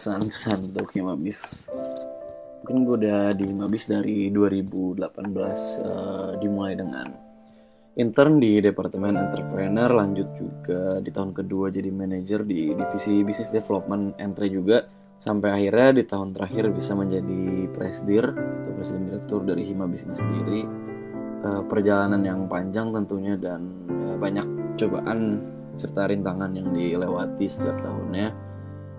kesan-kesan untuk Himabis mungkin gue udah di Himabis dari 2018 uh, dimulai dengan intern di departemen entrepreneur lanjut juga di tahun kedua jadi manajer di divisi business development entry juga sampai akhirnya di tahun terakhir bisa menjadi presdir atau presiden direktur dari Himabis ini sendiri. Uh, perjalanan yang panjang tentunya dan uh, banyak cobaan serta rintangan yang dilewati setiap tahunnya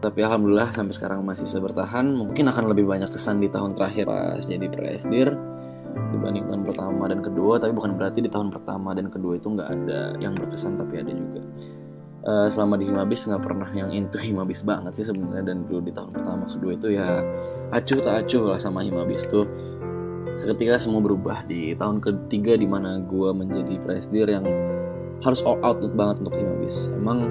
tapi alhamdulillah sampai sekarang masih bisa bertahan. Mungkin akan lebih banyak kesan di tahun terakhir pas jadi presdir dibanding tahun pertama dan kedua. Tapi bukan berarti di tahun pertama dan kedua itu nggak ada yang berkesan tapi ada juga. Uh, selama di Himabis nggak pernah yang into Himabis banget sih sebenarnya. Dan dulu di tahun pertama kedua itu ya acuh tak acuh lah sama Himabis tuh. Seketika semua berubah di tahun ketiga di mana gue menjadi presdir yang harus all out banget untuk Himabis. Emang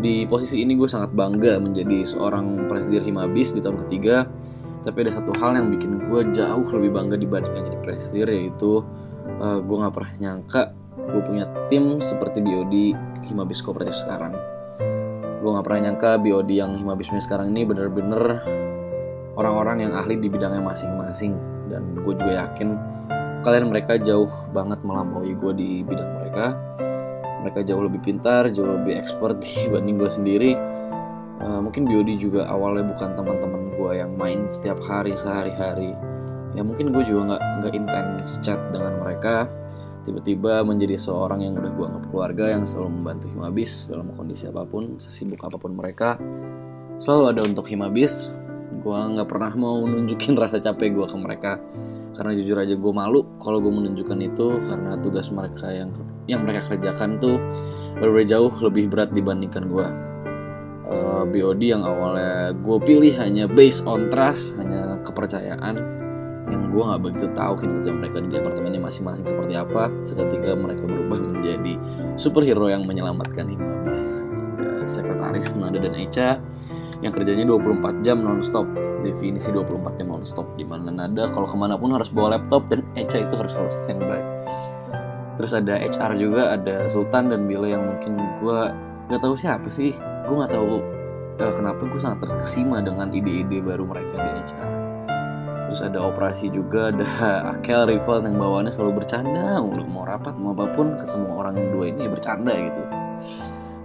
di posisi ini gue sangat bangga menjadi seorang presiden Himabis di tahun ketiga. Tapi ada satu hal yang bikin gue jauh lebih bangga dibandingkan jadi presiden yaitu uh, gue nggak pernah nyangka gue punya tim seperti BOD Himabis Kooperatif sekarang. Gue nggak pernah nyangka BOD yang Himabis sekarang ini bener-bener orang-orang yang ahli di bidangnya masing-masing. Dan gue juga yakin kalian mereka jauh banget melampaui gue di bidang mereka mereka jauh lebih pintar jauh lebih expert dibanding gue sendiri. Uh, mungkin Biodi juga awalnya bukan teman-teman gue yang main setiap hari sehari-hari. Ya mungkin gue juga nggak nggak intens chat dengan mereka. Tiba-tiba menjadi seorang yang udah gue anggap keluarga yang selalu membantu Himabis dalam kondisi apa pun sesibuk apa pun mereka. Selalu ada untuk Himabis gue nggak pernah mau nunjukin rasa capek gue ke mereka. Karena jujur aja gue malu kalau gue menunjukkan itu karena tugas mereka yang yang mereka kerjakan tuh berbeda jauh lebih berat dibandingkan gue uh, BOD yang awalnya gue pilih hanya based on trust hanya kepercayaan yang gue nggak begitu tahu kinerja mereka di departemennya masing-masing seperti apa seketika mereka berubah menjadi superhero yang menyelamatkan Himabis uh, sekretaris Nada dan Echa yang kerjanya 24 jam nonstop. Definisi 24 jam nonstop di mana Nada kalau ke mana pun harus bawa laptop dan Echa itu harus selalu standby terus ada HR juga ada Sultan dan Bila yang mungkin gue gak tahu siapa sih. Gue nggak tahu uh, kenapa gue sangat terkesima dengan ide-ide baru mereka di HR terus ada operasi juga ada Akel rival yang bawaannya selalu bercanda mau rapat mau apa pun ketemu orang dua ini ya bercanda gitu.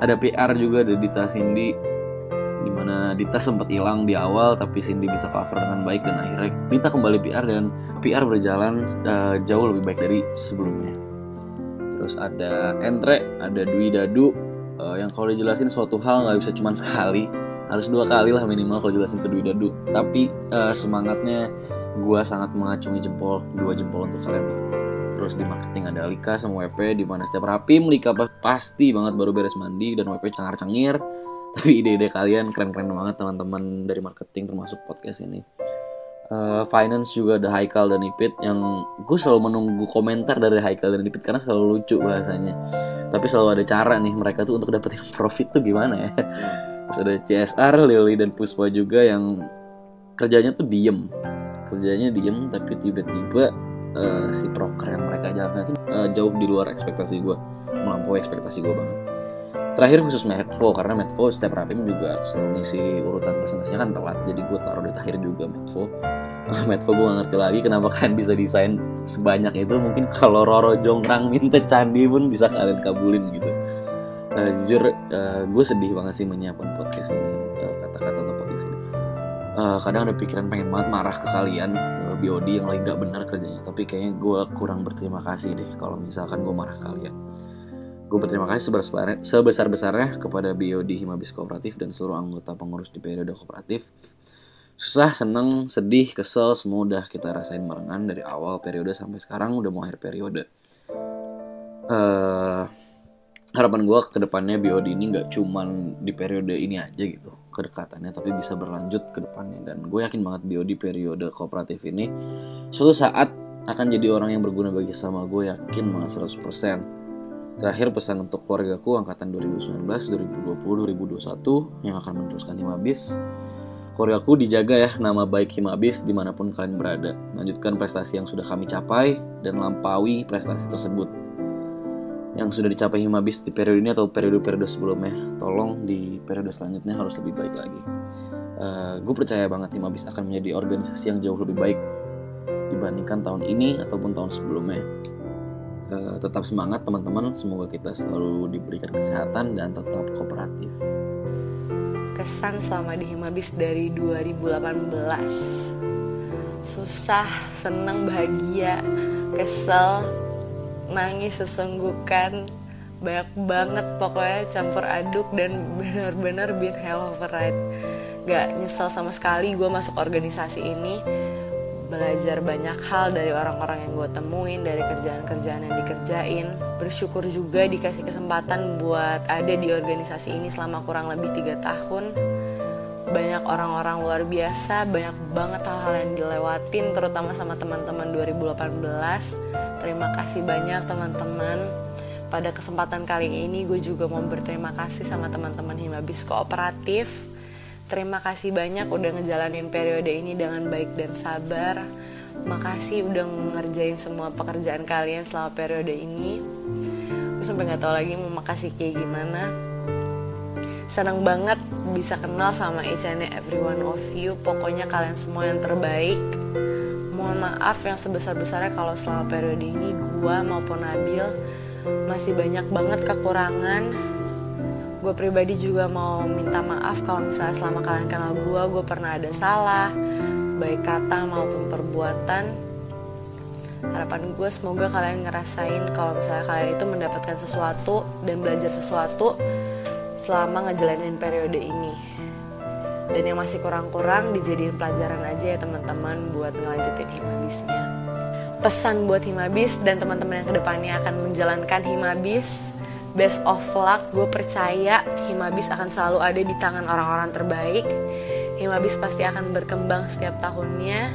Ada PR juga ada Dita Cindy di mana Dita sempat hilang di awal tapi Cindy bisa cover dengan baik dan akhirnya Dita kembali PR dan PR berjalan uh, jauh lebih baik dari sebelumnya terus ada Entre ada Dwi Dadu uh, yang kalau dijelasin suatu hal nggak bisa cuma sekali. Harus dua kali lah minimal kalau jelasin ke Dwi Dadu. Tapi uh, semangatnya gue sangat mengacungi jempol dua jempol untuk kalian. Terus di marketing ada Alika sama WP di mana setiap rapi Lika pasti banget baru beres mandi dan WP cengar-cengir tapi ide-ide kalian keren-keren banget teman-teman dari marketing termasuk podcast ini uh, finance juga ada Haikal dan Ipit yang gue selalu menunggu komentar dari Haikal dan Ipit karena selalu lucu bahasanya. Tapi selalu ada cara nih mereka tuh untuk dapetin profit tuh gimana ya? Terus ada CSR Lily dan Puspa juga yang kerjanya tuh diem. Kerjanya diem tapi tiba-tiba uh, si proker yang mereka jalankan itu uh, jauh di luar ekspektasi gue melampaui ekspektasi gue banget terakhir khusus Medvo karena Medvo setiap rapim juga selalu ngisi urutan presentasinya kan telat jadi gue taruh di akhir juga Medvo Medvo gue gak ngerti lagi kenapa kalian bisa desain sebanyak itu mungkin kalau Roro Jongrang minta candi pun bisa kalian kabulin gitu. Uh, jujur uh, gue sedih banget sih menyiapkan podcast ini uh, kata-kata untuk podcast ini. Uh, kadang ada pikiran pengen banget marah ke kalian uh, BOD yang lagi gak benar kerjanya tapi kayaknya gue kurang berterima kasih deh kalau misalkan gue marah kalian Gue berterima kasih sebesar-besarnya kepada BOD Himabis Kooperatif dan seluruh anggota pengurus di periode kooperatif. Susah, seneng, sedih, kesel, semua udah kita rasain barengan dari awal periode sampai sekarang udah mau akhir periode. Uh, harapan gue ke depannya BOD ini nggak cuman di periode ini aja gitu kedekatannya tapi bisa berlanjut ke depannya dan gue yakin banget BOD periode kooperatif ini suatu saat akan jadi orang yang berguna bagi sama gue yakin banget 100% Terakhir pesan untuk keluargaku angkatan 2019, 2020, 2021 yang akan meneruskan Himabis. Keluargaku dijaga ya nama baik Himabis di mana pun kalian berada. Lanjutkan prestasi yang sudah kami capai dan lampaui prestasi tersebut. yang sudah dicapai Himabis di periode ini atau periode-periode sebelumnya tolong di periode selanjutnya harus lebih baik lagi uh, gue percaya banget Himabis akan menjadi organisasi yang jauh lebih baik dibandingkan tahun ini ataupun tahun sebelumnya uh, tetap semangat teman-teman. Semoga kita selalu diberikan kesehatan dan tetap kooperatif. Kesan selama di Himabis dari 2018 susah senang bahagia kesel nangis sesenggukan banyak banget pokoknya campur aduk dan benar-benar been hell of a ride. Gak nyesel sama sekali gue masuk organisasi ini belajar banyak hal dari orang-orang yang gue temuin dari kerjaan-kerjaan yang dikerjain. Bersyukur juga dikasih kesempatan buat ada di organisasi ini selama kurang lebih tiga tahun. Banyak orang-orang luar biasa banyak banget hal-hal yang dilewatin terutama sama teman-teman 2018 terima kasih banyak teman-teman. Pada kesempatan kali ini gue juga mau berterima kasih sama teman-teman Himabis Kooperatif terima kasih banyak udah ngejalanin periode ini dengan baik dan sabar. Makasih udah ngerjain semua pekerjaan kalian selama periode ini. Gue sampai nggak tahu lagi mau makasih kayak gimana. Senang banget bisa kenal sama each and every one of you. Pokoknya kalian semua yang terbaik. Mohon maaf yang sebesar-besarnya kalau selama periode ini gua maupun Nabil masih banyak banget kekurangan gue pribadi juga mau minta maaf kalau misalnya selama kalian kenal gue gue pernah ada salah baik kata maupun perbuatan. Harapan gue semoga kalian ngerasain kalau misalnya kalian itu mendapatkan sesuatu dan belajar sesuatu selama ngejalanin periode ini. Dan yang masih kurang-kurang dijadiin pelajaran aja ya teman-teman buat ngelanjutin himabisnya. Pesan buat himabis dan teman-teman yang ke depannya akan menjalankan himabis best of luck gue percaya himabis akan selalu ada di tangan orang-orang terbaik. Himabis pasti akan berkembang setiap tahunnya.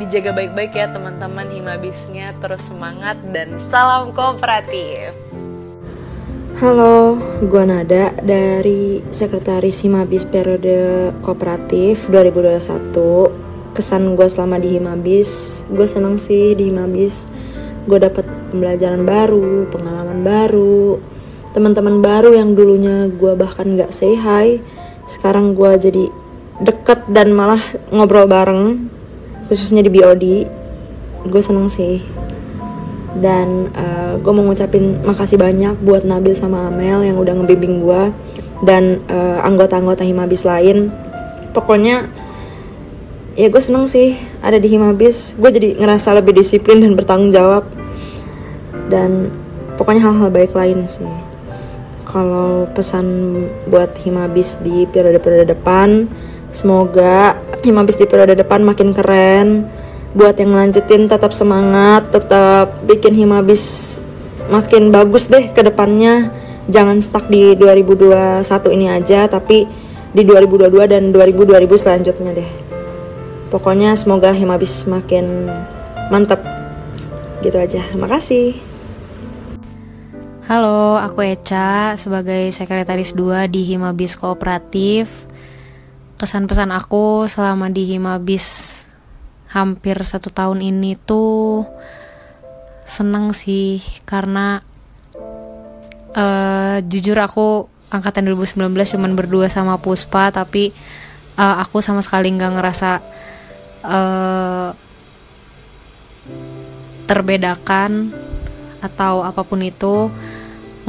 Dijaga baik-baik ya teman-teman himabisnya. Terus semangat dan salam kooperatif. Halo, gue Nada dari Sekretaris Himabis periode kooperatif 2021 Kesan gue selama di Himabis, gue seneng sih di Himabis. Gue dapet pembelajaran baru, pengalaman baru Teman-teman baru yang dulunya gue bahkan gak say hi Sekarang gue jadi deket dan malah ngobrol bareng Khususnya di BOD Gue seneng sih. Dan uh, eh, gue mau ngucapin makasih banyak buat Nabil sama Amel yang udah ngebimbing gue dan uh, anggota-anggota Himabis lain. Pokoknya ya gue seneng sih ada di Himabis. Gue jadi ngerasa lebih disiplin dan bertanggung jawab. Dan pokoknya hal-hal baik lain sih kalau pesan buat Himabis di periode-periode depan semoga Himabis di periode depan makin keren. Buat yang lanjutin tetap semangat tetap bikin himabis makin bagus deh ke depannya. Jangan stuck di 2021 ini aja tapi di 2022 dan 2000 2000 selanjutnya deh. Pokoknya semoga himabis makin mantap gitu aja. Makasih Halo, aku Eca sebagai sekretaris 2 di Himabis Kooperatif. Kesan-pesan aku selama di Himabis hampir satu tahun ini tuh seneng sih karena uh, jujur aku angkatan 2019 cuman berdua sama Puspa tapi uh, aku sama sekali nggak ngerasa uh, terbedakan atau apa pun itu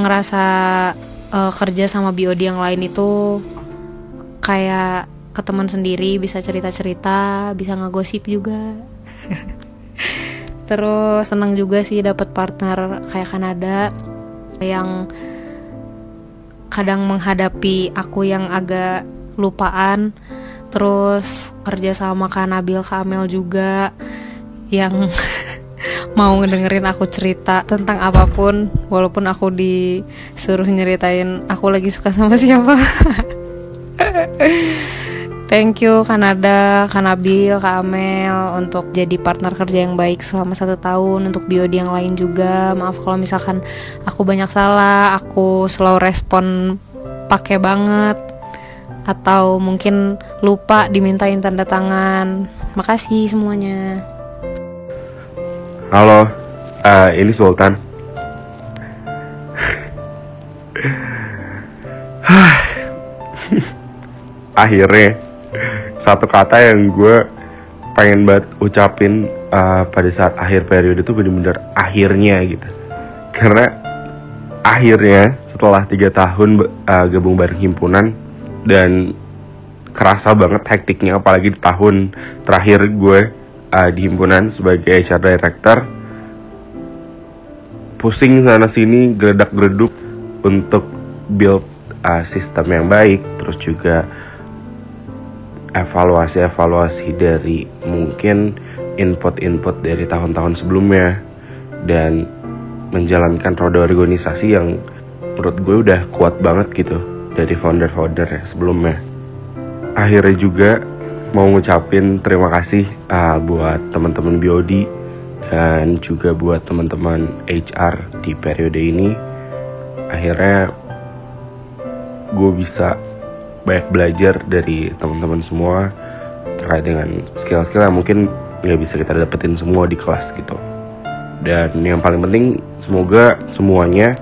ngerasa uh, kerja sama BOD yang lain itu kayak ke teman sendiri bisa cerita-cerita bisa ngegosip juga. Terus senang juga sih dapat partner kayak Kanada yang kadang menghadapi aku yang agak lupaan. Terus kerja sama Kak Nabil Kamel juga yang mau ngedengerin aku cerita tentang apa pun walaupun aku disuruh nyeritain aku lagi suka sama siapa Thank you Kanada, Kanabil, Kak Amel untuk jadi partner kerja yang baik selama satu tahun untuk biodi yang lain juga. Maaf kalau misalkan aku banyak salah, aku slow respon pakai banget atau mungkin lupa dimintain tanda tangan. Makasih semuanya. Halo, uh, ini Sultan. akhirnya satu kata yang gue pengen banget ucapin uh, pada saat akhir periode itu bener-bener akhirnya gitu karena akhirnya setelah tiga tahun uh, gabung bareng himpunan dan kerasa banget hektiknya apalagi di tahun terakhir gue uh, di himpunan sebagai HR director pusing sana sini geledak geleduk untuk build uh, sistem yang baik terus juga evaluasi-evaluasi dari mungkin input-input dari tahun-tahun sebelumnya dan menjalankan roda organisasi yang menurut gue udah kuat banget gitu dari founder-founder sebelumnya. Akhirnya juga mau ngucapin terima kasih uh, buat teman-teman BOD dan juga buat teman-teman HR di periode ini. Akhirnya gue bisa banyak belajar dari teman-teman semua terkait dengan skill-skill yang mungkin nggak bisa kita dapetin semua di kelas gitu dan yang paling penting semoga semuanya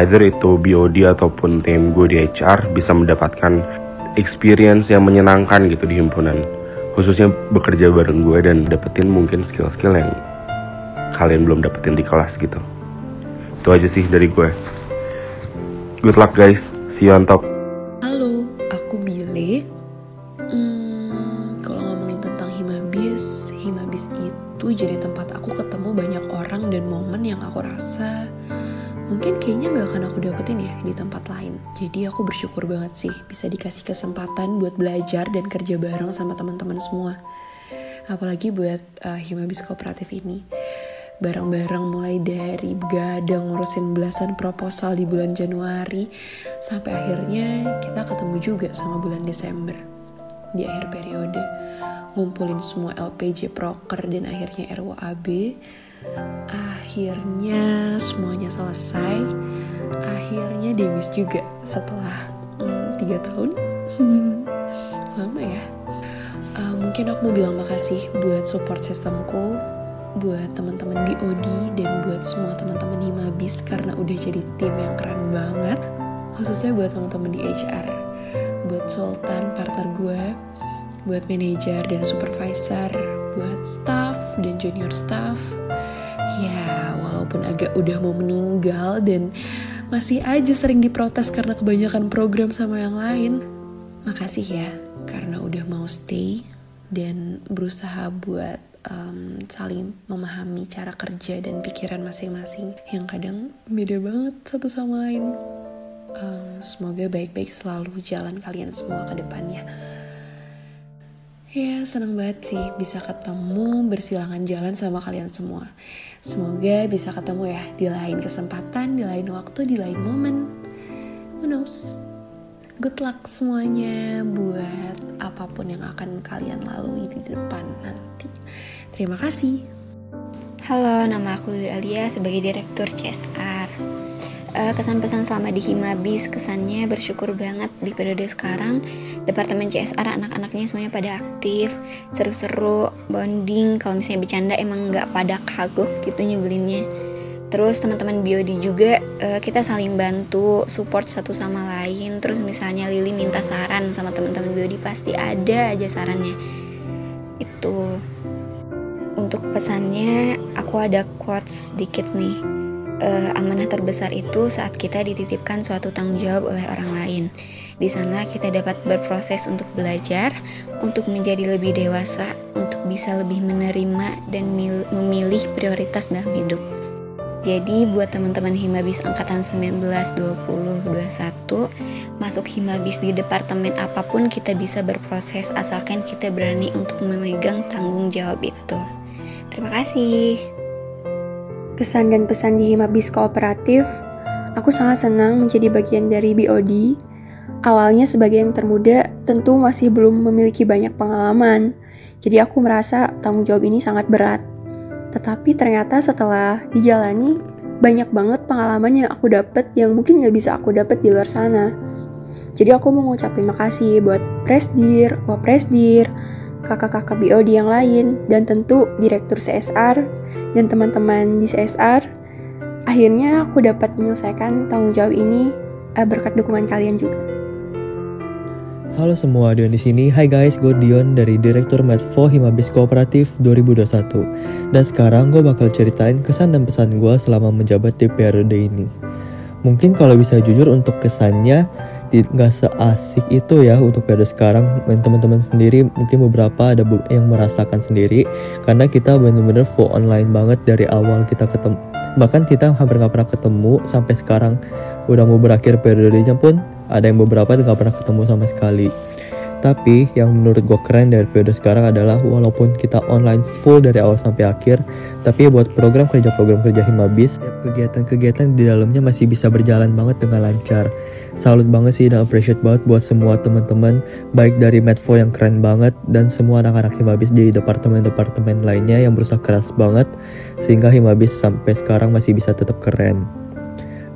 either itu BOD ataupun tim gue di HR bisa mendapatkan experience yang menyenangkan gitu di himpunan. Khususnya bekerja bareng gue dan dapetin mungkin skill-skill yang kalian belum dapetin di kelas gitu. Itu aja sih dari gue. Good luck guys. See you on top. Itu jadi tempat aku ketemu banyak orang dan momen yang aku rasa mungkin kayaknya gak akan aku dapetin ya di tempat lain. Jadi aku bersyukur banget sih bisa dikasih kesempatan buat belajar dan kerja bareng sama teman-teman semua. Apalagi buat uh, Himabis Kooperatif ini. Bareng-bareng mulai dari begadang ngurusin belasan proposal di bulan Januari sampai akhirnya kita ketemu juga sama bulan Desember di akhir periode ngumpulin semua LPJ proker dan akhirnya RWAB akhirnya semuanya selesai. Akhirnya demis juga setelah hmm, tiga tahun. Lama ya. Uh, mungkin aku mau bilang makasih buat support sistemku buat teman-teman BOD dan buat semua teman-teman Himabis karena udah jadi tim yang keren banget. Khususnya buat teman-teman di HR buat Sultan partner gue buat manajer dan supervisor, buat staff dan junior staff. Ya, walaupun agak udah mau meninggal dan masih aja sering diprotes karena kebanyakan program sama yang lain. Makasih ya, karena udah mau stay dan berusaha buat um, saling memahami cara kerja dan pikiran masing-masing yang kadang beda banget satu sama lain. Um, semoga baik-baik selalu jalan kalian semua ke depannya. Ya, senang banget sih bisa ketemu bersilangan jalan sama kalian semua. Semoga bisa ketemu ya di lain kesempatan, di lain waktu, di lain momen. Who knows? Good luck semuanya buat apa pun yang akan kalian lalui di depan nanti. Terima kasih. Halo, nama aku Alia sebagai Direktur CSR uh, kesan pesan selama di Himabis kesannya bersyukur banget di periode sekarang. Departemen CSR anak-anaknya semuanya pada aktif seru-seru bonding. Kalau misalnya bercanda emang nggak pada kagok gitu nyebelinnya. Terus teman-teman biodi juga uh, kita saling bantu support satu sama lain. Terus misalnya Lili minta saran sama teman-teman biodi pasti ada aja sarannya. Itu. Untuk pesannya aku ada quotes sedikit nih uh, amanah terbesar itu saat kita dititipkan suatu tanggung jawab oleh orang lain. Di sana kita dapat berproses untuk belajar, untuk menjadi lebih dewasa, untuk bisa lebih menerima dan memilih prioritas dalam hidup. Jadi buat teman-teman Himabis angkatan 19, 20, 21 Masuk Himabis di departemen apa pun kita bisa berproses Asalkan kita berani untuk memegang tanggung jawab itu Terima kasih kesan dan pesan di Himabis Kooperatif, aku sangat senang menjadi bagian dari BOD. Awalnya sebagai yang termuda, tentu masih belum memiliki banyak pengalaman, jadi aku merasa tanggung jawab ini sangat berat. Tetapi ternyata setelah dijalani, banyak banget pengalaman yang aku dapat yang mungkin gak bisa aku dapat di luar sana. Jadi aku mau ngucapin makasih buat Presdir, Wapresdir, kakak-kakak BOD yang lain, dan tentu Direktur CSR dan teman-teman di CSR. Akhirnya aku dapat menyelesaikan tanggung jawab ini uh, berkat dukungan kalian juga. Halo semua, Dion di sini. Hai guys, gue Dion dari Direktur Medfo Himabis Kooperatif 2021. Dan sekarang gue bakal ceritain kesan dan pesan gue selama menjabat di periode ini. Mungkin kalau bisa jujur untuk kesannya nggak seasik itu ya untuk periode sekarang. Teman-teman sendiri mungkin beberapa ada yang merasakan sendiri. Karena kita bener-bener full online banget dari awal kita ketemu bahkan kita hampir nggak pernah ketemu sampai sekarang. Udah mau berakhir periodenya pun ada yang beberapa nggak pernah ketemu sama sekali tapi yang menurut gue keren dari periode sekarang adalah walaupun kita online full dari awal sampai akhir, tapi buat program kerja-program kerja Himabis, kegiatan-kegiatan di dalamnya masih bisa berjalan banget dengan lancar. Salut banget sih dan appreciate banget buat semua teman-teman, baik dari Medfo yang keren banget dan semua anak-anak Himabis di departemen-departemen lainnya yang berusaha keras banget sehingga Himabis sampai sekarang masih bisa tetap keren.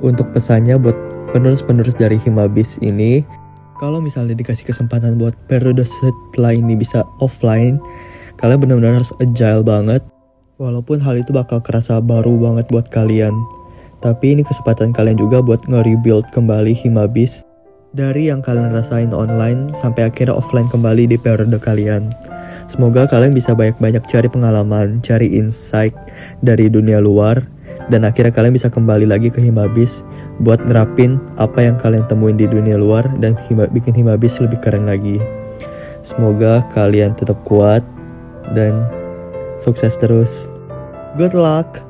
Untuk pesannya buat penerus-penerus dari Himabis ini, kalau misalnya dikasih kesempatan buat periode setelah ini bisa offline, kalian benar-benar harus agile banget. Walaupun hal itu bakal kerasa baru banget buat kalian. Tapi ini kesempatan kalian juga buat nge-rebuild kembali Himabis dari yang kalian rasain online sampai akhirnya offline kembali di periode kalian. Semoga kalian bisa banyak-banyak cari pengalaman, cari insight dari dunia luar, dan akhirnya kalian bisa kembali lagi ke Himabis buat nerapin apa yang kalian temuin di dunia luar dan hima, bikin Himabis lebih keren lagi. Semoga kalian tetap kuat dan sukses terus. Good luck!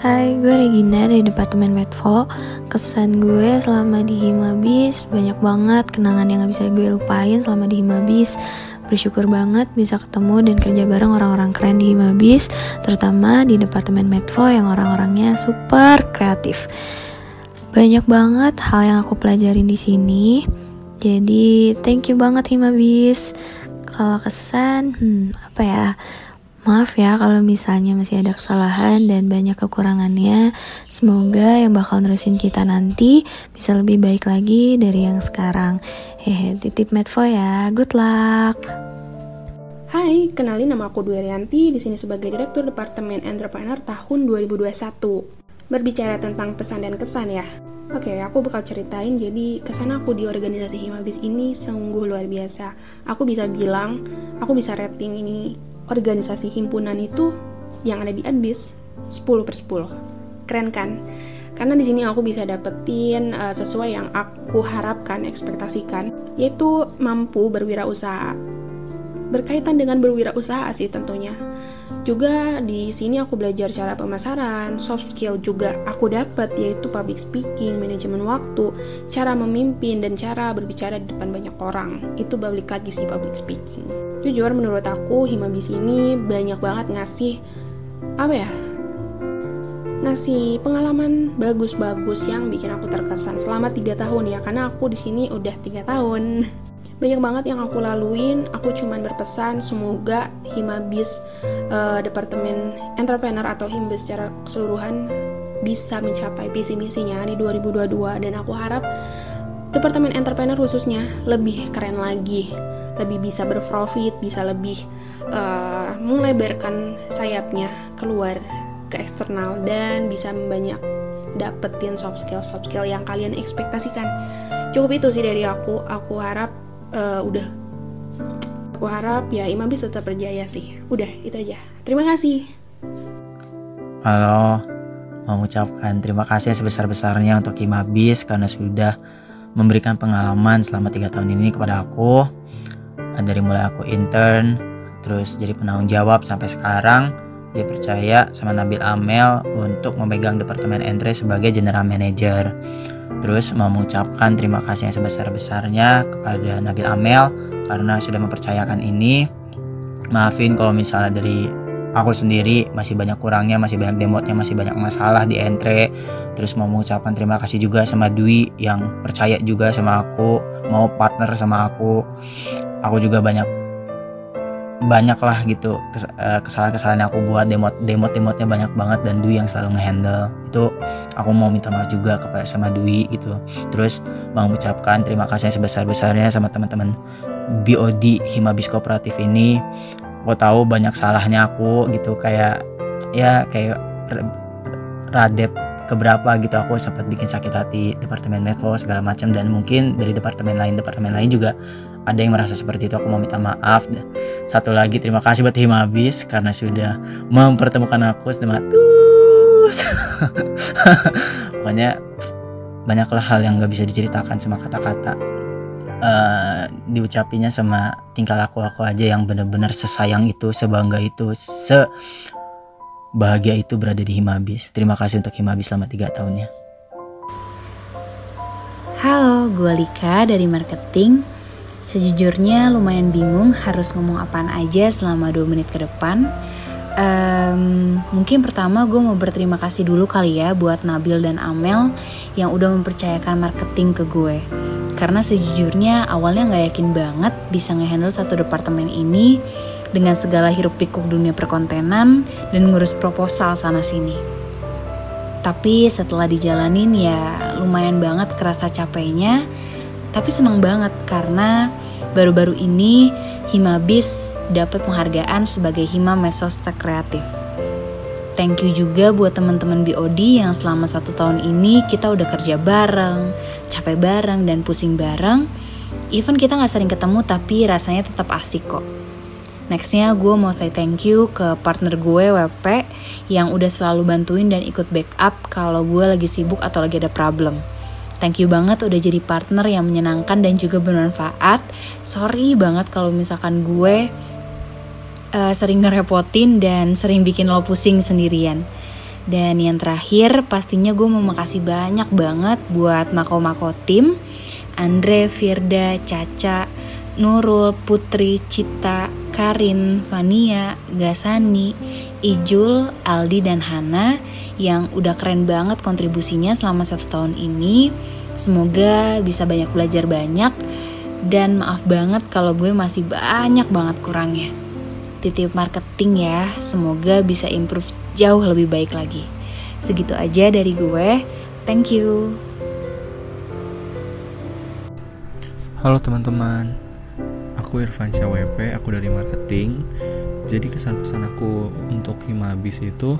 Hai, gue Regina dari Departemen Medfo. Kesan gue selama di Himabis banyak banget kenangan yang gak bisa gue lupain selama di Himabis Bersyukur banget bisa ketemu dan kerja bareng orang-orang keren di Himabis, terutama di Departemen Medfo yang orang-orangnya super kreatif. Banyak banget hal yang aku pelajarin di sini. Jadi, thank you banget Himabis. Kalau kesan, hmm, apa ya? Maaf ya kalau misalnya masih ada kesalahan dan banyak kekurangannya. Semoga yang bakal nerusin kita nanti bisa lebih baik lagi dari yang sekarang. Hehe, titip Medfo ya. Good luck. Hai, kenalin nama aku Dwi Rianti, di sini sebagai Direktur Departemen Entrepreneur tahun 2021. Berbicara tentang pesan dan kesan ya. Oke, aku bakal ceritain jadi kesan aku di organisasi Himabis ini sungguh luar biasa. Aku bisa bilang, aku bisa rating ini organisasi himpunan itu yang ada di Adbis 10 per 10. Keren kan? karena di sini aku bisa dapetin uh, sesuai yang aku harapkan ekspektasikan yaitu mampu berwirausaha berkaitan dengan berwirausaha sih tentunya juga di sini aku belajar cara pemasaran, soft skill juga aku dapat yaitu public speaking, manajemen waktu, cara memimpin dan cara berbicara di depan banyak orang. Itu balik lagi sih public speaking. Jujur menurut aku Himabis ini banyak banget ngasih apa ya? ngasih pengalaman bagus-bagus yang bikin aku terkesan selama tiga tahun ya. Karena aku di sini udah tiga tahun. Banyak banget yang aku laluin. Aku cuman berpesan semoga Himabis uh, Departemen Entrepreneur atau Himbis secara keseluruhan bisa mencapai visi misinya di 2022 dan aku harap Departemen Entrepreneur khususnya lebih keren lagi lebih bisa berprofit bisa lebih uh, melebarkan sayapnya keluar ke eksternal dan bisa banyak dapetin soft skill soft skill yang kalian ekspektasikan. Cukup itu sih dari aku. Aku harap uh, udah aku harap ya Imam bisa tetap berjaya sih. Udah itu aja. Terima kasih. Halo. Mengucapkan terima kasih sebesar-besarnya untuk Imabis karena sudah memberikan pengalaman selama tiga tahun ini kepada aku dari mulai aku intern terus jadi penanggung jawab sampai sekarang dia percaya sama Nabil Amel untuk memegang Departemen Entry sebagai General Manager. Terus mengucapkan terima kasih yang sebesar-besarnya kepada Nabil Amel karena sudah mempercayakan ini. Maafin kalau misalnya dari aku sendiri masih banyak kurangnya, masih banyak demotnya, masih banyak masalah di Entry. Terus mau mengucapkan terima kasih juga sama Dwi yang percaya juga sama aku, mau partner sama aku. Aku juga banyak banyak lah gitu eh, kesalahan-kesalahan yang aku buat demot demot demotnya banyak banget dan Dwi yang selalu ngehandle. Itu aku mau minta maaf juga kepada sama Dwi gitu. Terus mau mengucapkan terima kasih sebesar besarnya sama teman-teman BOD Himabis Kooperatif ini. Aku tahu banyak salahnya aku gitu kayak ya kayak radep keberapa gitu aku sempat bikin sakit hati departemen medco segala macam. Dan mungkin dari departemen lain departemen lain juga ada yang merasa seperti itu aku mau minta maaf satu lagi terima kasih buat Himabis karena sudah mempertemukan aku sama tuh pokoknya banyaklah hal yang gak bisa diceritakan sama kata-kata uh, diucapinya sama tingkah laku aku aja yang bener-bener sesayang itu sebangga itu se bahagia itu berada di Himabis. Terima kasih untuk Himabis selama tiga tahunnya. Halo, gue Lika dari marketing. Sejujurnya lumayan bingung harus ngomong apaan aja selama 2 menit ke depan. Um, mungkin pertama gue mau berterima kasih dulu kali ya buat Nabil dan Amel yang udah mempercayakan marketing ke gue. Karena sejujurnya awalnya gak yakin banget bisa ngehandle satu departemen ini dengan segala hiruk pikuk dunia perkontenan dan ngurus proposal sana sini. Tapi setelah dijalanin ya lumayan banget kerasa capeknya, tapi senang banget karena baru-baru ini Himabis dapat penghargaan sebagai Hima Mesostek Kreatif. Thank you juga buat teman-teman BOD yang selama satu tahun ini kita udah kerja bareng, capek bareng, dan pusing bareng. Even kita gak sering ketemu tapi rasanya tetap asik kok. Nextnya gue mau say thank you ke partner gue WP yang udah selalu bantuin dan ikut backup kalau gue lagi sibuk atau lagi ada problem. Thank you banget udah jadi partner yang menyenangkan dan juga bermanfaat. Sorry banget kalau misalkan gue uh, sering ngerepotin dan sering bikin lo pusing sendirian. Dan yang terakhir pastinya gue mau makasih banyak banget buat Mako-Mako tim, Andre, Firda, Caca, Nurul, Putri, Cita, Karin, Vania, Gasani, Ijul, Aldi, dan Hana yang udah keren banget kontribusinya selama satu tahun ini. Semoga bisa banyak belajar banyak dan maaf banget kalau gue masih banyak banget kurangnya. Titip marketing ya, semoga bisa improve jauh lebih baik lagi. Segitu aja dari gue. Thank you. Halo teman-teman, Aku Irfan WP, aku dari marketing. Jadi kesan pesan aku untuk Himabis itu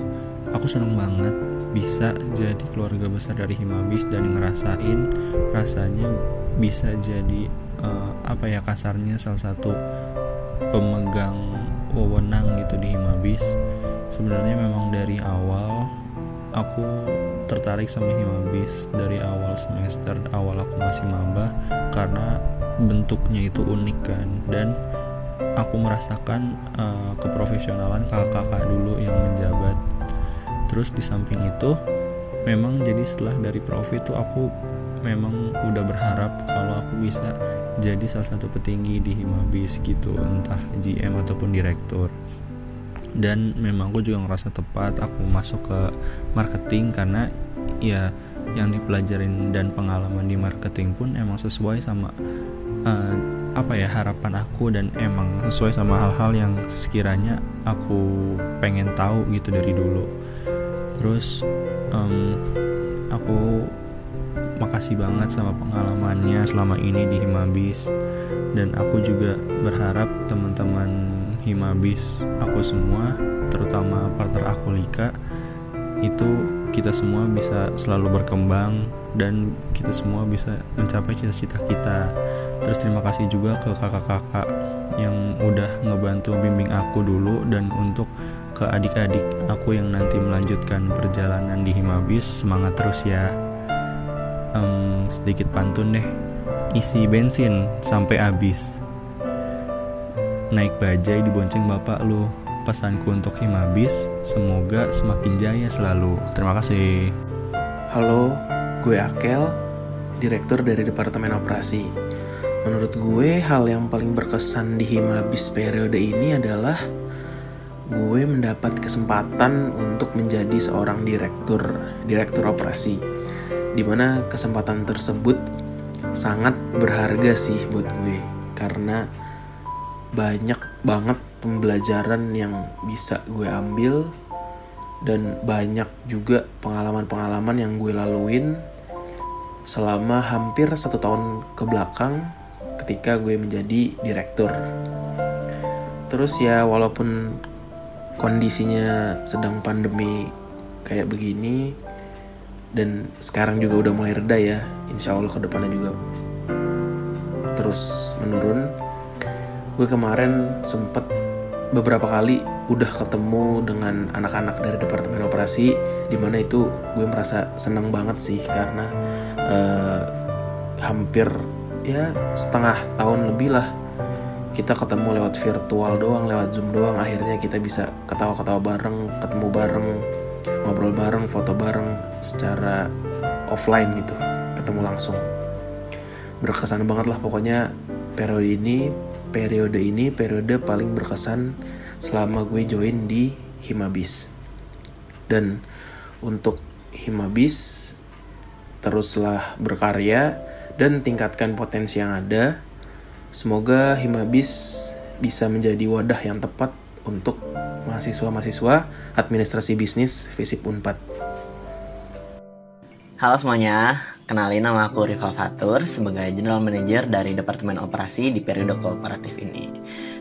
aku seneng banget bisa jadi keluarga besar dari Himabis dan ngerasain rasanya bisa jadi uh, apa ya kasarnya salah satu pemegang wewenang gitu di Himabis. Sebenarnya memang dari awal aku tertarik sama Himabis dari awal semester awal aku masih maba karena bentuknya itu unik kan dan aku merasakan uh, keprofesionalan kakak-kakak dulu yang menjabat terus di samping itu memang jadi setelah dari prof itu aku memang udah berharap kalau aku bisa jadi salah satu petinggi di Himabis gitu entah GM ataupun direktur. Dan memang aku juga ngerasa tepat aku masuk ke marketing karena ya yang dipelajarin dan pengalaman di marketing pun emang sesuai sama uh, apa ya harapan aku dan emang sesuai sama hal-hal yang sekiranya aku pengen tahu gitu dari dulu terus um, aku makasih banget sama pengalamannya selama ini di Himabis. Dan aku juga berharap teman-teman Himabis aku semua terutama partner aku Lika itu kita semua bisa selalu berkembang dan kita semua bisa mencapai cita-cita kita. Terus terima kasih juga ke kakak-kakak yang udah ngebantu bimbing aku dulu dan untuk ke adik-adik aku yang nanti melanjutkan perjalanan di Himabis. Semangat terus ya. Um, sedikit pantun deh. Isi bensin sampai habis. Naik bajai dibonceng bapak lu pesanku untuk Himabis. Semoga semakin jaya selalu. Terima kasih. Halo gue Akel direktur dari Departemen Operasi. Menurut gue hal yang paling berkesan di Himabis periode ini adalah gue mendapat kesempatan untuk menjadi seorang direktur direktur operasi di mana kesempatan tersebut sangat berharga sih buat gue karena banyak banget pembelajaran yang bisa gue ambil dan banyak juga pengalaman-pengalaman yang gue laluin selama hampir satu tahun ke belakang ketika gue menjadi direktur. Terus ya walaupun kondisinya sedang pandemi kayak begini, dan sekarang juga udah mulai reda ya. Insya Allah ke depannya juga terus menurun. Gue kemarin sempet beberapa kali udah ketemu dengan anak-anak dari departemen operasi di mana itu gue merasa senang banget sih karena uh, hampir ya setengah tahun lebih lah kita ketemu lewat virtual doang lewat zoom doang. Akhirnya kita bisa ketawa-ketawa bareng ketemu bareng ngobrol bareng foto bareng secara offline gitu. Ketemu langsung. Berkesan banget lah pokoknya periode ini periode ini periode paling berkesan selama gue join di Himabis. Dan untuk Himabis teruslah berkarya dan tingkatkan potensi yang ada semoga Himabis bisa menjadi wadah yang tepat untuk mahasiswa-mahasiswa administrasi bisnis FISIP Unpad. Halo semuanya, kenalin nama aku Rival Fatur sebagai General Manager dari Departemen Operasi di periode kooperatif ini.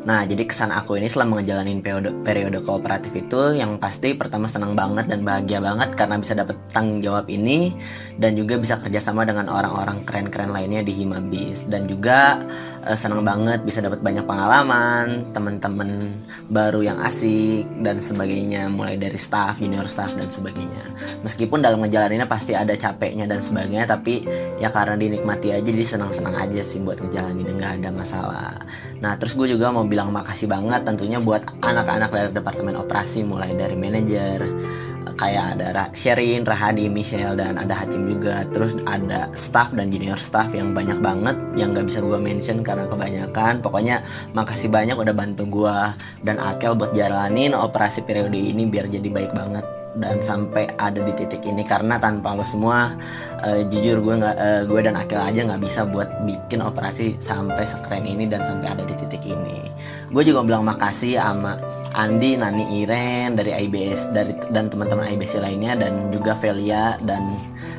Nah, jadi kesan aku ini selama ngejalanin periode, periode kooperatif itu yang pasti pertama senang banget dan bahagia banget karena bisa dapat tanggung jawab ini dan juga bisa kerjasama dengan orang-orang keren-keren lainnya di Himabis dan juga uh, senang banget bisa dapat banyak pengalaman, teman-teman baru yang asik dan sebagainya mulai dari staff, junior staff dan sebagainya. Meskipun dalam ngejalaninnya pasti ada capeknya dan sebagainya tapi ya karena dinikmati aja jadi senang-senang aja sih buat ngejalanin nggak ada masalah. Nah, terus gue juga mau bilang makasih banget tentunya buat anak-anak dari departemen operasi mulai dari manajer kayak ada Sherin, Rahadi, Michelle dan ada Hacim juga. Terus ada staff dan junior staff yang banyak banget yang gak bisa gue mention karena kebanyakan. Pokoknya makasih banyak udah bantu gue dan Akel buat jalanin operasi periode ini biar jadi baik banget dan sampai ada di titik ini. Karena tanpa lo semua uh, jujur gue nggak uh, gue dan Akil aja nggak bisa buat bikin operasi sampai sekeren ini dan sampai ada di titik ini. Gue juga bilang makasih sama Andi Nani Iren dari IBS dari dan teman-teman IBS lainnya dan juga Velia dan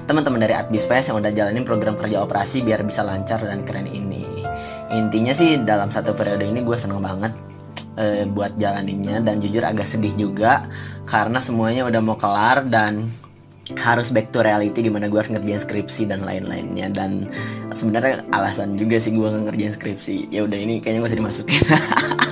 teman-teman dari Adbis Fest yang udah jalanin program kerja operasi biar bisa lancar dan keren ini. Intinya sih dalam satu periode ini gue seneng banget uh, buat jalaninnya dan jujur agak sedih juga karena semuanya udah mau kelar dan harus back to reality di mana gue harus ngerjain skripsi dan lain-lainnya. Dan sebenarnya alasan juga sih gue ngerjain skripsi. Ya udah ini kayaknya gue usah dimasukin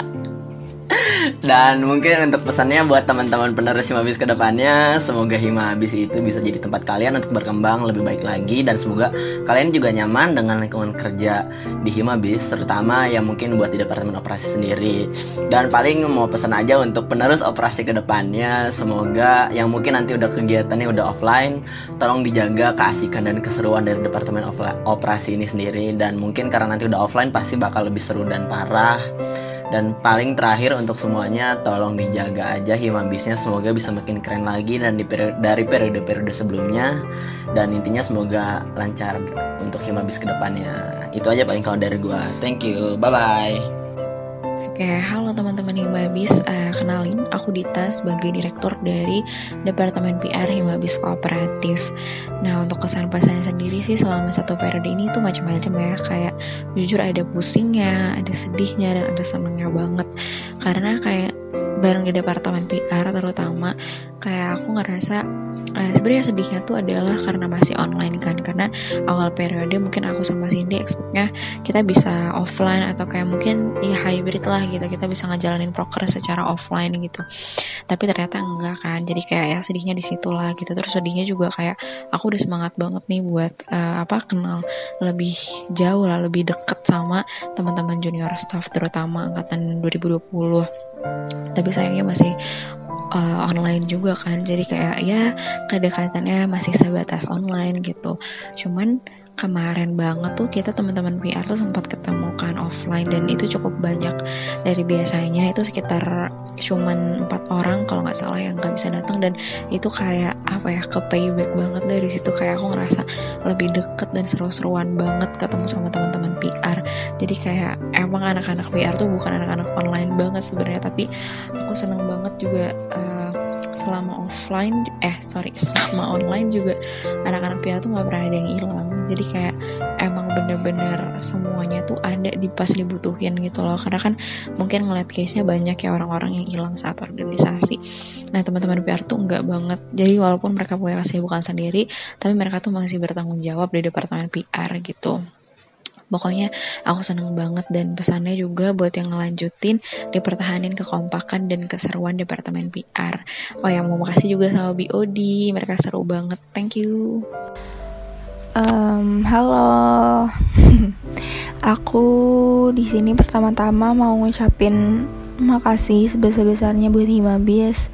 Dan mungkin untuk pesannya buat teman-teman penerus Himabis ke depannya, semoga Himabis itu bisa jadi tempat kalian untuk berkembang lebih baik lagi dan semoga kalian juga nyaman dengan lingkungan kerja di Himabis, terutama yang mungkin buat di departemen operasi sendiri. Dan paling mau pesan aja untuk penerus operasi ke depannya, semoga yang mungkin nanti udah kegiatannya udah offline, tolong dijaga keasikan dan keseruan dari departemen operasi ini sendiri dan mungkin karena nanti udah offline pasti bakal lebih seru dan parah dan paling terakhir untuk semuanya tolong dijaga aja himabisnya semoga bisa makin keren lagi dan di periode, dari periode-periode sebelumnya. Dan intinya semoga lancar untuk himabis ke depannya itu aja paling kalau dari gua. Thank you. Bye bye Oke, halo teman-teman Himabis, uh, kenalin aku Dita sebagai direktur dari Departemen PR Himabis Kooperatif. Nah, untuk kesan pesannya sendiri sih selama satu periode ini tuh macam-macam ya, kayak jujur ada pusingnya, ada sedihnya dan ada senengnya banget. Karena kayak bareng di departemen PR terutama kayak aku ngerasa uh, sebenarnya sedihnya tuh adalah karena masih online kan. Karena awal periode mungkin aku sama Cindy expectnya kita bisa offline atau kayak mungkin ya hybrid lah gitu. Kita bisa ngejalanin proker secara offline gitu. Tapi ternyata enggak kan. Jadi kayak ya sedihnya di situ lah gitu. Terus sedihnya juga kayak aku udah semangat banget nih buat uh, apa kenal lebih jauh lah lebih deket sama teman-teman junior staff terutama angkatan 2020 tapi sayangnya masih uh, online juga kan. Jadi kayak ya kedekatannya masih sebatas online gitu. Cuman kemarin banget tuh kita teman-teman PR tuh sempat ketemu kan offline dan itu cukup banyak. Dari biasanya itu sekitar cuman empat orang kalau nggak salah yang nggak bisa datang dan itu kayak apa ya ke payback banget dari situ. Kayak aku ngerasa lebih deket dan seru-seruan banget ketemu sama teman-teman PR jadi kayak emang anak-anak PR tuh bukan anak-anak online banget sebenarnya tapi aku seneng banget juga uh, selama offline eh sorry selama online juga anak-anak PIA tuh nggak pernah ada yang hilang jadi kayak emang bener-bener semuanya tuh ada di pas dibutuhin gitu loh karena kan mungkin ngeliat case-nya banyak ya orang-orang yang hilang saat organisasi nah teman-teman PR tuh nggak banget jadi walaupun mereka punya kesibukan sendiri tapi mereka tuh masih bertanggung jawab di departemen PR gitu Pokoknya aku seneng banget dan pesannya juga buat yang ngelanjutin dipertahanin kekompakan dan keseruan Departemen PR. Oh ya mau makasih juga sama BOD, mereka seru banget. Thank you. Um, halo, aku di sini pertama-tama mau ngucapin makasih sebesar-besarnya buat Himabis.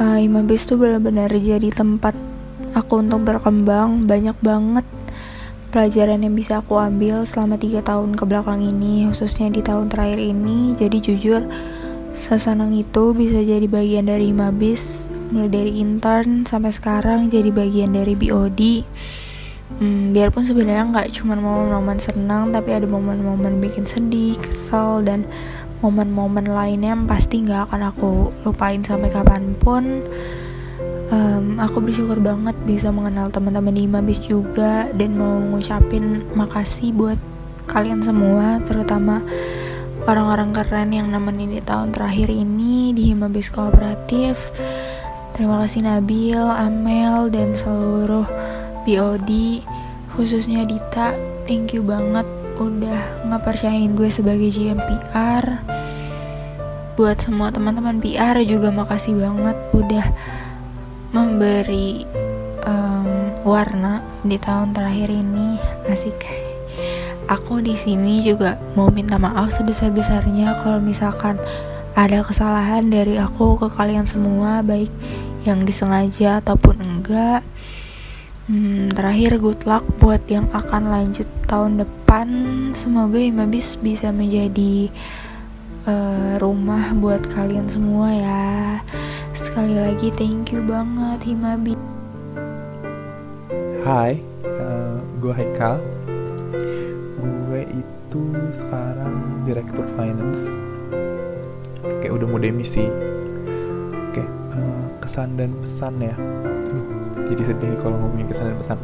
Uh, tuh benar-benar jadi tempat aku untuk berkembang banyak banget. Pelajaran yang bisa aku ambil selama tiga tahun ke belakang ini khususnya di tahun terakhir ini. Jadi jujur sesenang itu bisa jadi bagian dari Mabis mulai dari intern sampai sekarang jadi bagian dari BOD hmm, biarpun sebenarnya nggak cuma momen-momen senang tapi ada momen-momen bikin sedih kesel dan momen-momen lainnya yang pasti nggak akan aku lupain sampai kapan pun. Um, aku bersyukur banget bisa mengenal teman-teman di Mabis juga dan mau ngucapin makasih buat kalian semua terutama orang-orang keren yang nemenin di tahun terakhir ini di Himabis Kooperatif. Terima kasih Nabil, Amel dan seluruh BOD khususnya Dita thank you banget udah ngepercayain gue sebagai GMPR buat semua teman-teman PR juga makasih banget udah memberi um, warna di tahun terakhir ini. Asik. Aku di sini juga mau minta maaf sebesar besarnya kalau misalkan ada kesalahan dari aku ke kalian semua baik yang disengaja ataupun enggak hmm, terakhir good luck buat yang akan lanjut tahun depan. Semoga Imabis bisa menjadi uh, rumah buat kalian semua ya. Sekali lagi thank you banget Himabi Hai, uh, gue Haikal. Gue itu sekarang Direktur Finance. Kayak udah mau demisi. Oke, uh, kesan dan pesan ya Jadi sedih kalau ngomongin kesan dan pesan.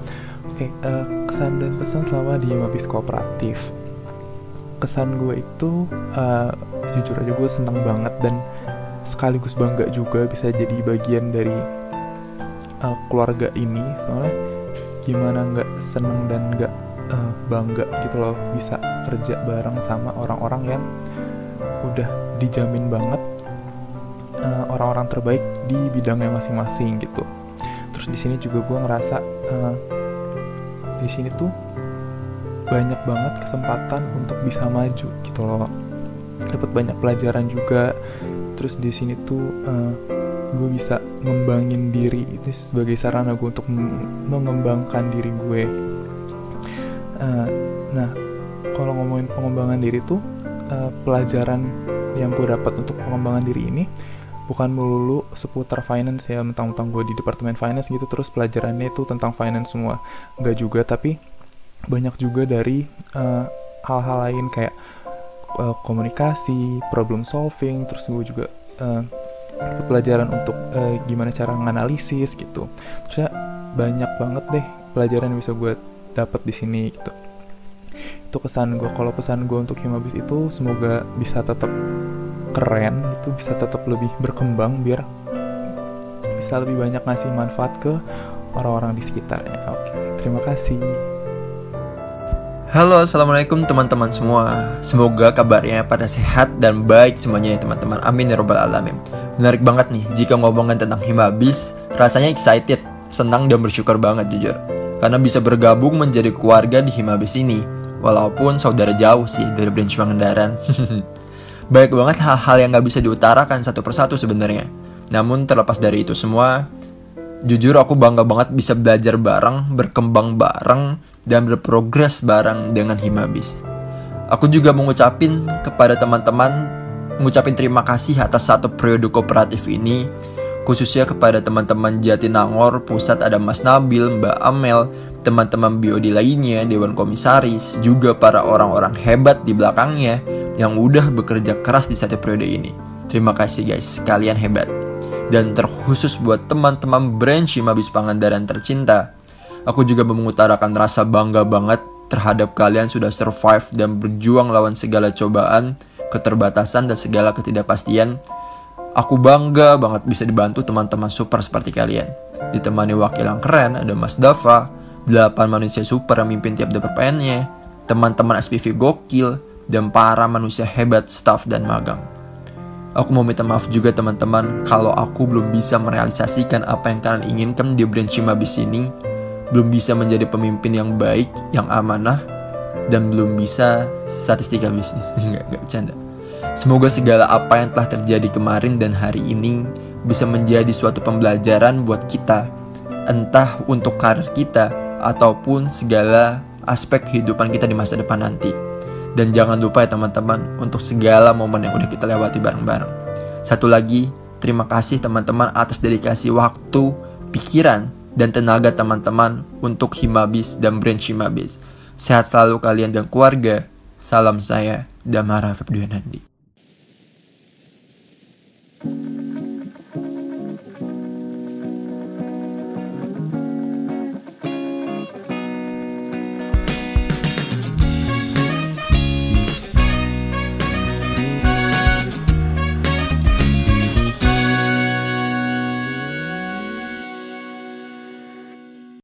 Oke, uh, kesan dan pesan selama di Mabis Kooperatif. Kesan gue itu uh, jujur aja gue seneng banget dan sekaligus bangga juga bisa jadi bagian dari uh, keluarga ini. Soalnya gimana nggak seneng dan nggak uh, bangga gitu loh bisa kerja bareng sama orang-orang yang udah dijamin banget uh, orang-orang terbaik di bidangnya masing-masing gitu di sini juga gue ngerasa uh, di sini tuh banyak banget kesempatan untuk bisa maju gitu loh. Dapat banyak pelajaran juga. Terus di sini tuh uh, gue bisa ngembangin diri itu sebagai sarana gue untuk mengembangkan diri gue uh, nah kalau ngomongin pengembangan diri tuh uh, pelajaran yang gue dapat untuk pengembangan diri ini bukan melulu seputar finance ya mentang-mentang gue di departemen finance gitu terus pelajarannya itu tentang finance semua nggak juga tapi banyak juga dari hal-hal uh, lain kayak uh, komunikasi, problem solving, terus gue juga uh, pelajaran untuk uh, gimana cara menganalisis gitu. Terus ya banyak banget deh pelajaran yang bisa gue dapat di sini gitu. Itu kesan gue. Kalau pesan gue untuk Himabis itu semoga bisa tetap keren, itu bisa tetap lebih berkembang biar bisa lebih banyak ngasih manfaat ke orang-orang di sekitarnya. Oke, terima kasih. Halo, assalamualaikum teman-teman semua. Semoga kabarnya pada sehat dan baik semuanya ya teman-teman. Amin ya robbal alamin. Menarik banget nih jika ngomongin tentang Himabis. Rasanya excited, senang dan bersyukur banget jujur. Karena bisa bergabung menjadi keluarga di Himabis ini. Walaupun saudara jauh sih dari branch Pangandaran. Baik banget hal-hal yang gak bisa diutarakan satu persatu sebenarnya. Namun terlepas dari itu semua, jujur aku bangga banget bisa belajar bareng, berkembang bareng, dan berprogres bareng dengan Himabis. Aku juga mengucapin kepada teman-teman, mengucapin terima kasih atas satu periode kooperatif ini, khususnya kepada teman-teman Jatinangor, Pusat ada Mas Nabil, Mbak Amel, teman-teman BOD lainnya, Dewan Komisaris, juga para orang-orang hebat di belakangnya yang udah bekerja keras di satu periode ini. Terima kasih guys, kalian hebat. dan terkhusus buat teman-teman brand Himabis Pangandaran tercinta. Aku juga mengutarakan rasa bangga banget terhadap kalian sudah survive dan berjuang lawan segala cobaan, keterbatasan, dan segala ketidakpastian. Aku bangga banget bisa dibantu teman-teman super seperti kalian. Ditemani wakil yang keren, ada Mas Dava, 8 manusia super yang mimpin tiap departemennya, teman-teman SPV gokil, dan para manusia hebat staff dan magang. Aku mau minta maaf juga teman-teman kalau aku belum bisa merealisasikan apa yang kalian inginkan di brand Cimabis ini, belum bisa menjadi pemimpin yang baik, yang amanah, dan belum bisa statistika bisnis. Enggak, enggak bercanda. Semoga segala apa yang telah terjadi kemarin dan hari ini bisa menjadi suatu pembelajaran buat kita, entah untuk karir kita ataupun segala aspek kehidupan kita di masa depan nanti. Dan jangan lupa ya teman-teman untuk segala momen yang udah kita lewati bareng-bareng. Satu lagi, terima kasih teman-teman atas dedikasi waktu, pikiran, dan tenaga teman-teman untuk Himabis dan brand Himabis. Sehat selalu kalian dan keluarga. Salam saya, Damara Febduyanandi.